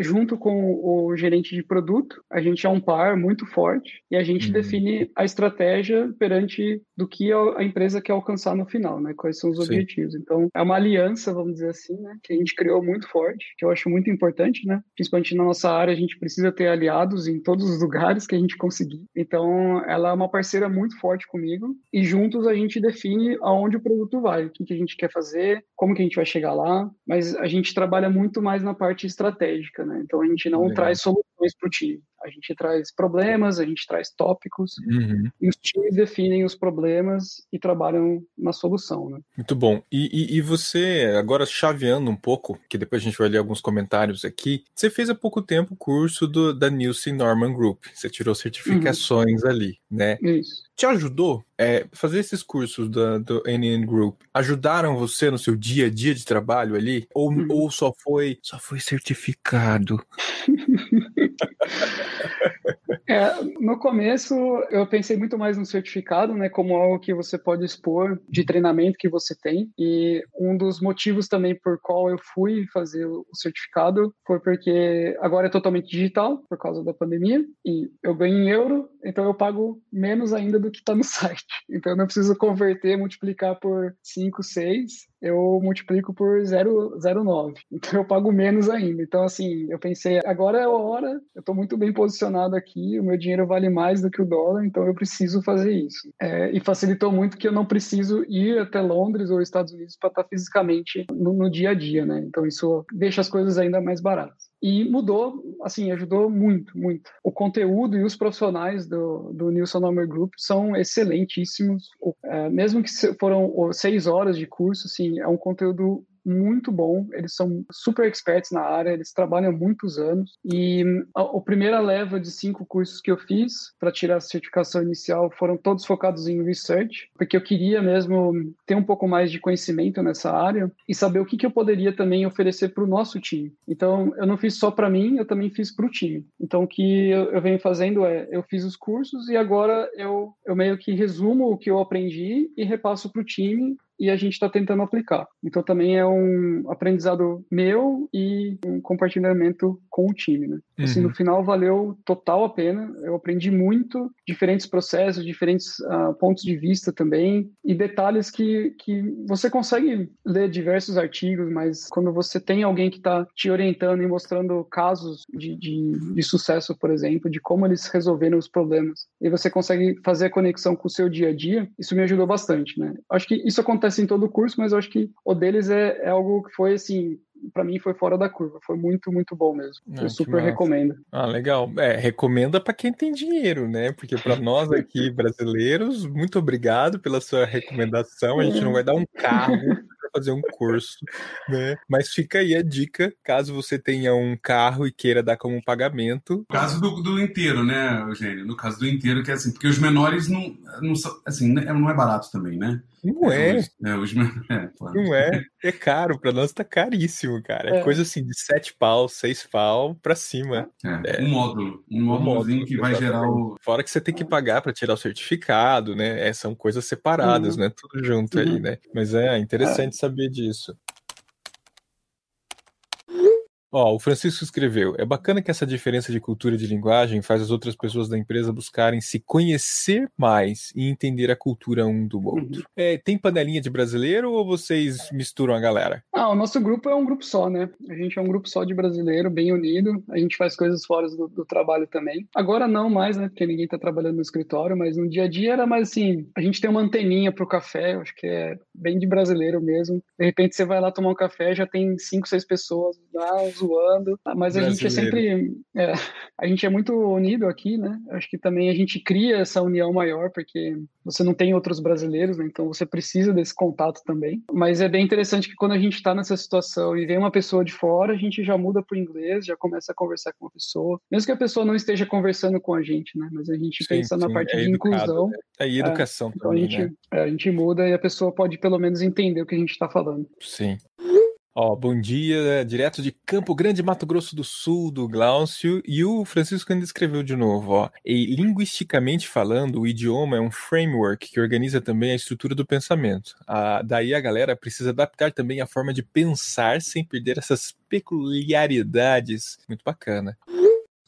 junto com o gerente de produto, a gente é um par muito forte e a gente uhum. define a estratégia perante do que a empresa quer alcançar no final, né? Quais são os Sim. objetivos. Então, é uma aliança, vamos dizer assim, né? Que a gente criou muito forte, que eu acho muito importante, né? Principalmente na nossa área, a gente precisa ter aliados em todos os lugares que a gente conseguir. Então, ela é uma parceira muito forte comigo e juntos a gente define aonde o produto vai, o que, que a gente quer fazer, como que a gente vai chegar lá lá, mas a gente trabalha muito mais na parte estratégica, né? Então a gente não Legal. traz soluções para o time. A gente traz problemas, a gente traz tópicos, uhum. e os times definem os problemas e trabalham na solução. Né? Muito bom. E, e, e, você, agora chaveando um pouco, que depois a gente vai ler alguns comentários aqui, você fez há pouco tempo o curso do, da Nielsen Norman Group. Você tirou certificações uhum. ali, né? Isso. Te ajudou? É, fazer esses cursos da, do NN Group ajudaram você no seu dia a dia de trabalho ali? Ou, uhum. ou só foi só foi certificado? É, no começo eu pensei muito mais no certificado, né, como algo que você pode expor de treinamento que você tem. E um dos motivos também por qual eu fui fazer o certificado foi porque agora é totalmente digital por causa da pandemia e eu ganho em euro, então eu pago menos ainda do que está no site. Então eu não preciso converter, multiplicar por 5, 6 eu multiplico por 0,09. Então eu pago menos ainda. Então, assim, eu pensei, agora é a hora, eu estou muito bem posicionado aqui, o meu dinheiro vale mais do que o dólar, então eu preciso fazer isso. É, e facilitou muito que eu não preciso ir até Londres ou Estados Unidos para estar fisicamente no, no dia a dia, né? Então isso deixa as coisas ainda mais baratas. E mudou, assim, ajudou muito, muito. O conteúdo e os profissionais do, do Nilson Normer Group são excelentíssimos. É, mesmo que foram seis horas de curso, assim, é um conteúdo muito bom, eles são super experts na área, eles trabalham há muitos anos. E a, a primeira leva de cinco cursos que eu fiz para tirar a certificação inicial foram todos focados em research, porque eu queria mesmo ter um pouco mais de conhecimento nessa área e saber o que, que eu poderia também oferecer para o nosso time. Então, eu não fiz só para mim, eu também fiz para o time. Então, o que eu, eu venho fazendo é, eu fiz os cursos e agora eu, eu meio que resumo o que eu aprendi e repasso para o time e a gente está tentando aplicar. Então também é um aprendizado meu e um compartilhamento com o time, né? Uhum. Assim, no uhum. final valeu total a pena. Eu aprendi muito, diferentes processos, diferentes uh, pontos de vista também e detalhes que, que você consegue ler diversos artigos, mas quando você tem alguém que está te orientando e mostrando casos de, de, de sucesso, por exemplo, de como eles resolveram os problemas, e você consegue fazer a conexão com o seu dia a dia, isso me ajudou bastante, né? Acho que isso acontece acontece em todo o curso, mas eu acho que o deles é, é algo que foi assim, para mim foi fora da curva, foi muito, muito bom mesmo. Ah, eu super recomendo. Ah, legal. É, recomenda para quem tem dinheiro, né? Porque para nós aqui brasileiros, muito obrigado pela sua recomendação. A gente não vai dar um carro fazer um curso, né? Mas fica aí a dica, caso você tenha um carro e queira dar como pagamento. No caso do, do inteiro, né, Eugênio? No caso do inteiro, que é assim, porque os menores não, não assim, né, não é barato também, né? Não é. Os, é, os, é não é. É caro. Pra nós tá caríssimo, cara. É, é. coisa assim de sete pau, seis pau pra cima. É, é. Um módulo. Um módulozinho um que vai gerar o. Fora que você tem que pagar pra tirar o certificado, né? É, são coisas separadas, uhum. né? Tudo junto uhum. aí, né? Mas é interessante é. saber disso. Ó, o Francisco escreveu: é bacana que essa diferença de cultura de linguagem faz as outras pessoas da empresa buscarem se conhecer mais e entender a cultura um do outro. Uhum. É, tem panelinha de brasileiro ou vocês misturam a galera? Ah, o nosso grupo é um grupo só, né? A gente é um grupo só de brasileiro, bem unido. A gente faz coisas fora do, do trabalho também. Agora não mais, né? Porque ninguém tá trabalhando no escritório, mas no dia a dia era mais assim: a gente tem uma anteninha pro café, acho que é bem de brasileiro mesmo. De repente você vai lá tomar um café, já tem cinco, seis pessoas lá zoando, mas a gente é sempre. É, a gente é muito unido aqui, né? Acho que também a gente cria essa união maior, porque você não tem outros brasileiros, né? Então você precisa desse contato também. Mas é bem interessante que quando a gente está nessa situação e vem uma pessoa de fora, a gente já muda para o inglês, já começa a conversar com a pessoa, mesmo que a pessoa não esteja conversando com a gente, né? Mas a gente sim, pensa sim, na parte é de educado, inclusão. É, e educação então também, a gente, né? É, a gente muda e a pessoa pode pelo menos entender o que a gente está falando. Sim. Ó, bom dia, direto de Campo Grande, Mato Grosso do Sul, do Glaucio. E o Francisco ainda escreveu de novo, ó. E linguisticamente falando, o idioma é um framework que organiza também a estrutura do pensamento. Ah, daí a galera precisa adaptar também a forma de pensar sem perder essas peculiaridades. Muito bacana.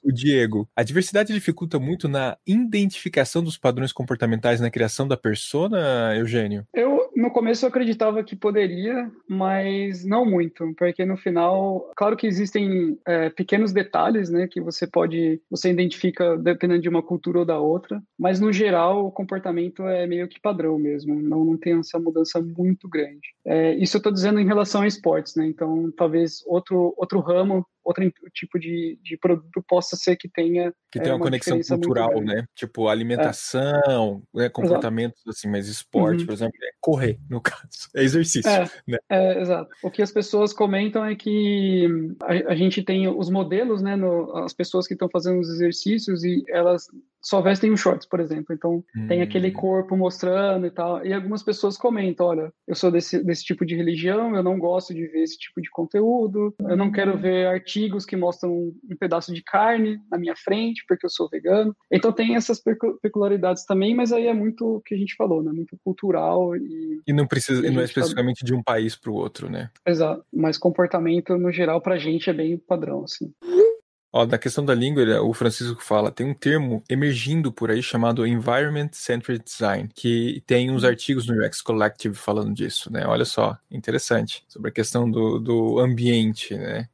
O Diego, a diversidade dificulta muito na identificação dos padrões comportamentais na criação da persona, Eugênio? Eu, no começo, eu acreditava que poderia, mas não muito, porque no final, claro que existem é, pequenos detalhes, né, que você pode, você identifica dependendo de uma cultura ou da outra, mas no geral o comportamento é meio que padrão mesmo, não, não tem essa mudança muito grande. É, isso eu estou dizendo em relação a esportes, né, então talvez outro, outro ramo outro tipo de, de produto possa ser que tenha que tenha é, uma, uma conexão cultural, né? Tipo alimentação, é. né? comportamentos exato. assim, mas esporte, uhum. por exemplo, é correr, no caso, é exercício. É, né? é, exato. O que as pessoas comentam é que a, a gente tem os modelos, né? No, as pessoas que estão fazendo os exercícios e elas só vestem os shorts, por exemplo. Então hum. tem aquele hum. corpo mostrando e tal. E algumas pessoas comentam: olha, eu sou desse, desse tipo de religião, eu não gosto de ver esse tipo de conteúdo, eu não quero hum. ver artigos que mostram um pedaço de carne na minha frente, porque eu sou vegano. Então tem essas peculiaridades também, mas aí é muito o que a gente falou, né? Muito cultural e. E não precisa, e não é especificamente de um país para o outro, né? Exato. Mas comportamento, no geral, pra gente é bem padrão, assim. Ó, da questão da língua, o Francisco fala, tem um termo emergindo por aí chamado Environment Centered Design, que tem uns artigos no UX Collective falando disso, né? Olha só, interessante, sobre a questão do, do ambiente, né?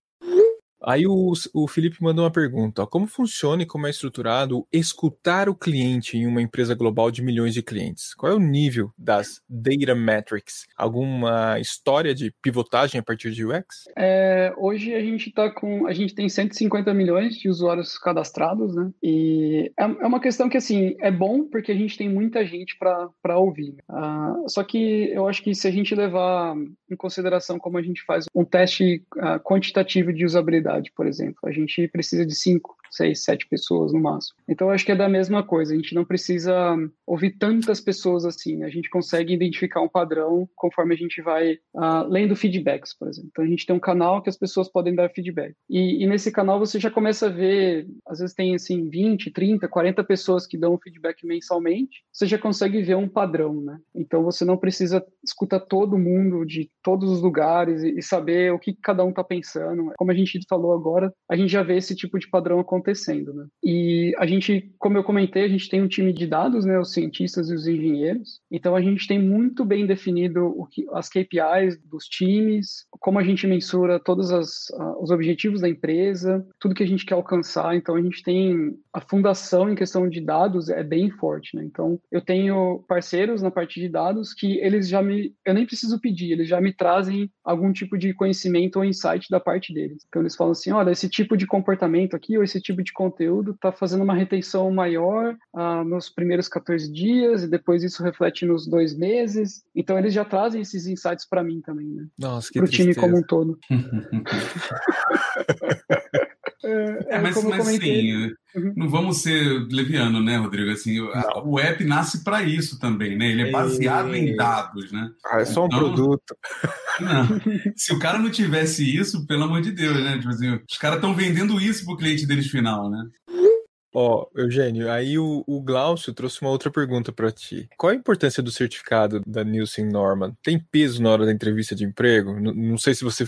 Aí o, o Felipe mandou uma pergunta: ó, como funciona e como é estruturado escutar o cliente em uma empresa global de milhões de clientes? Qual é o nível das data metrics? Alguma história de pivotagem a partir de UX? É, hoje a gente está com. A gente tem 150 milhões de usuários cadastrados, né? E é, é uma questão que assim é bom porque a gente tem muita gente para ouvir. Uh, só que eu acho que se a gente levar em consideração como a gente faz um teste uh, quantitativo de usabilidade, por exemplo, a gente precisa de cinco seis, sete pessoas no máximo. Então, acho que é da mesma coisa. A gente não precisa ouvir tantas pessoas assim. A gente consegue identificar um padrão conforme a gente vai uh, lendo feedbacks, por exemplo. Então, a gente tem um canal que as pessoas podem dar feedback. E, e, nesse canal você já começa a ver, às vezes tem assim 20, 30, 40 pessoas que dão feedback mensalmente. Você já consegue ver um padrão, né? Então, você não precisa escutar todo mundo de todos os lugares e, e saber o que cada um está pensando. Como a gente falou agora, a gente já vê esse tipo de padrão acontecendo acontecendo, né? E a gente, como eu comentei, a gente tem um time de dados, né, os cientistas e os engenheiros. Então a gente tem muito bem definido o que, as KPIs dos times, como a gente mensura todos as, os objetivos da empresa, tudo que a gente quer alcançar. Então a gente tem a fundação em questão de dados é bem forte, né? Então eu tenho parceiros na parte de dados que eles já me, eu nem preciso pedir, eles já me trazem algum tipo de conhecimento ou insight da parte deles. Então eles falam assim, olha, esse tipo de comportamento aqui ou esse tipo de conteúdo está fazendo uma retenção maior ah, nos primeiros 14 dias e depois isso reflete nos dois meses. Então eles já trazem esses insights para mim também, né? Nossa, que Pro time como um todo. É, é, mas, mas sim, uhum. não vamos ser leviano, né, Rodrigo? Assim, o app nasce para isso também, né? Ele é baseado é... em dados, né? Ah, é só um então, produto. Não, se o cara não tivesse isso, pelo amor de Deus, né? Tipo assim, os caras estão vendendo isso pro cliente deles final, né? Ó, oh, Eugênio, aí o, o Glaucio trouxe uma outra pergunta para ti. Qual a importância do certificado da Nielsen Norman? Tem peso na hora da entrevista de emprego? N não sei se você.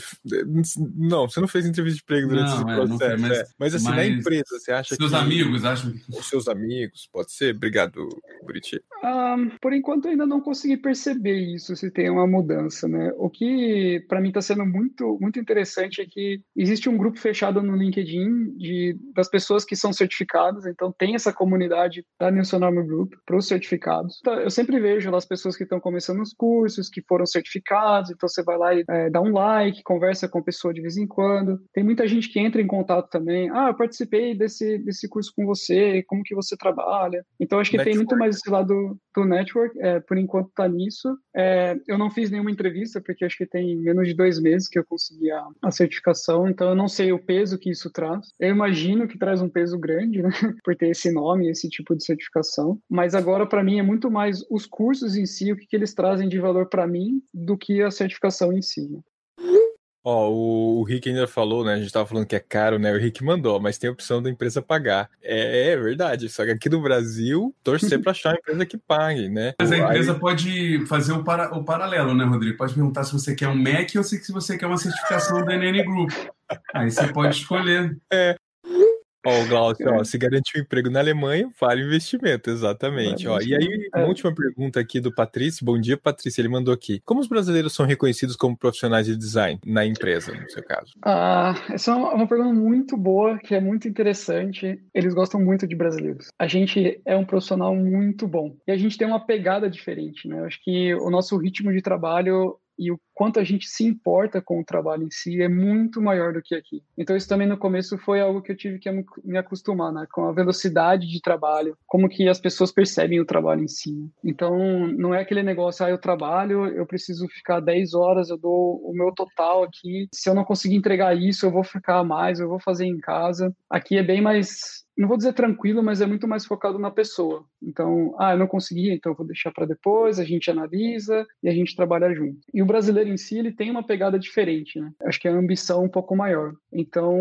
Não, você não fez entrevista de emprego durante não, esse é, processo. mas, é. mas, assim, mas na empresa, você acha seus que. Seus amigos, acho. Os seus amigos, pode ser? Obrigado, Buriti. Um, por enquanto, ainda não consegui perceber isso, se tem uma mudança, né? O que, para mim, está sendo muito, muito interessante é que existe um grupo fechado no LinkedIn de, das pessoas que são certificadas certificados, então tem essa comunidade da Nilson Norman Group para os certificados. Então, eu sempre vejo as pessoas que estão começando os cursos, que foram certificados, então você vai lá e é, dá um like, conversa com a pessoa de vez em quando. Tem muita gente que entra em contato também. Ah, eu participei desse, desse curso com você, como que você trabalha. Então acho que network. tem muito mais esse lado do network, é, por enquanto tá nisso. É, eu não fiz nenhuma entrevista, porque acho que tem menos de dois meses que eu consegui a, a certificação, então eu não sei o peso que isso traz. Eu imagino que traz um peso grande, né? por ter esse nome, esse tipo de certificação. Mas agora, para mim, é muito mais os cursos em si, o que, que eles trazem de valor para mim, do que a certificação em si. Né? Ó, o, o Rick ainda falou, né? A gente tava falando que é caro, né? O Rick mandou, mas tem a opção da empresa pagar. É, é verdade, só que aqui no Brasil, torcer para achar a empresa que pague, né? Mas a empresa Aí... pode fazer o, para, o paralelo, né, Rodrigo? Pode perguntar se você quer um Mac ou se você quer uma certificação da NN Group. Aí você pode escolher. É, Ó, o Glaucio, ó, se garantir um emprego na Alemanha, vale investimento, exatamente. Ó, e aí, uma é. última pergunta aqui do Patrício. Bom dia, Patrícia. Ele mandou aqui. Como os brasileiros são reconhecidos como profissionais de design na empresa, no seu caso? Ah, essa é uma pergunta muito boa, que é muito interessante. Eles gostam muito de brasileiros. A gente é um profissional muito bom. E a gente tem uma pegada diferente, né? Eu acho que o nosso ritmo de trabalho e o quanto a gente se importa com o trabalho em si é muito maior do que aqui. Então isso também no começo foi algo que eu tive que me acostumar, né, com a velocidade de trabalho, como que as pessoas percebem o trabalho em si. Então não é aquele negócio, ah, eu trabalho, eu preciso ficar 10 horas, eu dou o meu total aqui, se eu não conseguir entregar isso, eu vou ficar mais, eu vou fazer em casa. Aqui é bem mais não vou dizer tranquilo, mas é muito mais focado na pessoa. Então, ah, eu não consegui, então eu vou deixar para depois, a gente analisa e a gente trabalha junto. E o brasileiro em si, ele tem uma pegada diferente, né? Acho que é a ambição um pouco maior. Então,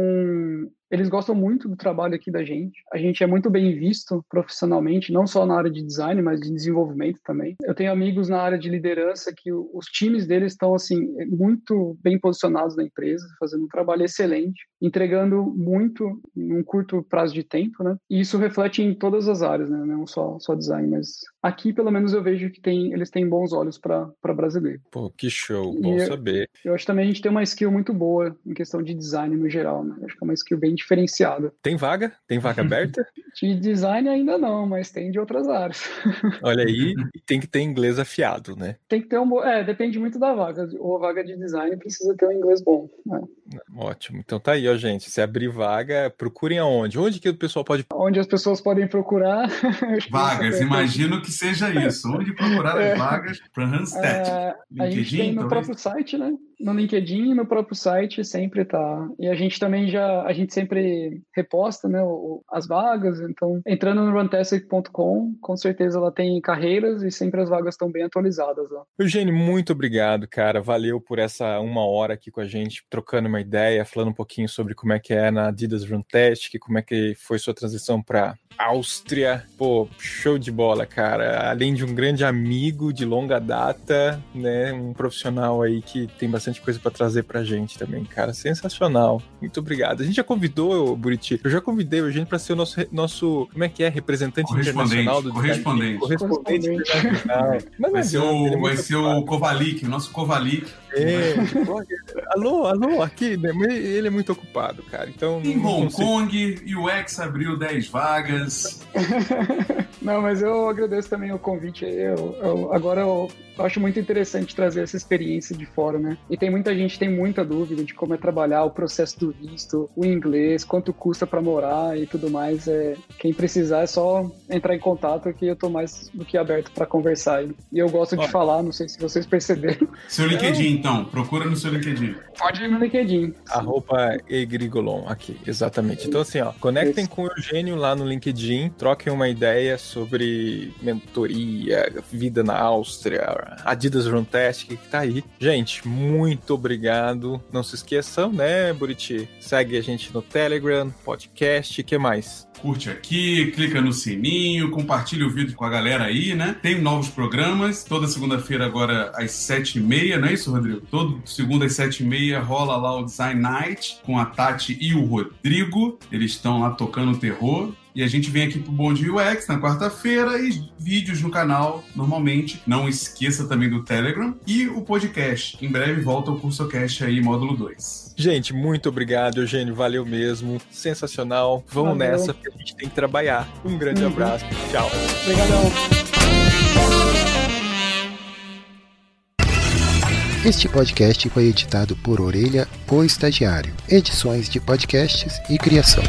eles gostam muito do trabalho aqui da gente. A gente é muito bem visto profissionalmente, não só na área de design, mas de desenvolvimento também. Eu tenho amigos na área de liderança que os times deles estão assim muito bem posicionados na empresa, fazendo um trabalho excelente, entregando muito em um curto prazo de tempo, né? E isso reflete em todas as áreas, né? Não só só design, mas aqui pelo menos eu vejo que tem, eles têm bons olhos para brasileiro. Pô, que show, bom E- saber. Eu acho também a gente tem uma skill muito boa em questão de design no geral, né? Eu acho que é uma skill bem diferenciada. Tem vaga? Tem vaga aberta? De design ainda não, mas tem de outras áreas. Olha aí, tem que ter inglês afiado, né? Tem que ter um bom. É, depende muito da vaga. Ou a vaga de design precisa ter um inglês bom. né? Ótimo. Então tá aí, ó, gente. Se abrir vaga, procurem aonde? Onde que o pessoal pode. Onde as pessoas podem procurar. Vagas, é- imagino que seja isso. Onde procurar É. as vagas para Randstad? É, a gente tem no talvez? próprio site, né? No LinkedIn e no próprio site sempre tá. E a gente também já, a gente sempre reposta, né, o- as vagas. Então, entrando no runtastic.com, com certeza ela tem carreiras e sempre as vagas estão bem atualizadas lá. Eugênio, muito obrigado, cara. Valeu por essa uma hora aqui com a gente, trocando uma ideia, falando um pouquinho sobre como é que é na Adidas Runtastic, como é que foi sua transição para Áustria. Pô, show de bola, cara. Além de um grande amigo de longa data, né, um profissional aí que tem bastante coisa para trazer pra gente também, cara. Sensacional. Muito obrigado. A gente já convidou, Buriti, eu já convidei o Eugênio para ser o nosso, nosso, como é que é, representante Correspondente, internacional do correspondente. Correspondente Correspondente. internacional. Mas Vai ser, ele é o, vai ser o Kovalik, o nosso Kovalik. É, tipo, alô, alô, aqui, né? Ele é muito ocupado, cara. Então. Em Hong consigo- Kong, UX abriu 10 vagas. Não, mas eu agradeço também o convite aí. Eu, eu- agora eu acho muito interessante trazer essa experiência de fora, né? E tem muita gente que tem muita dúvida de como é trabalhar o processo do visto, o inglês, quanto custa para morar e tudo mais. É, quem precisar é só entrar em contato que eu tô mais do que aberto para conversar. E eu gosto de Olha. falar, não sei se vocês perceberam. Seu LinkedIn, então. Procura no seu LinkedIn. Pode ir no LinkedIn. Arroba Egrigolon aqui, exatamente. Então, assim, ó, conectem Isso. com o Eugênio lá no LinkedIn, troquem uma ideia sobre mentoria, vida na Áustria, Adidas Runtastic, que tá aí. Gente, muito obrigado. Não se esqueçam, né, Buriti? Segue a gente no Telegram, podcast, que mais? Curte aqui, clica no sininho, compartilha o vídeo com a galera aí, né? Tem novos programas, toda segunda-feira agora às sete e meia, não é isso, Rodrigo? Todo segunda às sete e meia rola lá o Design Night com a Tati e o Rodrigo. Eles estão lá tocando terror. E a gente vem aqui pro Bom Dia UX na quarta-feira e vídeos no canal normalmente. Não esqueça também do Telegram e o podcast. Em breve volta o CursoCast aí, módulo 2. Gente, muito obrigado, Eugênio. Valeu mesmo. Sensacional. Vamos Valeu. nessa, porque a gente tem que trabalhar. Um grande Uhum. abraço. Tchau. Obrigadão. Este podcast foi editado por Orelha, o Estagiário. Edições de podcasts e criação.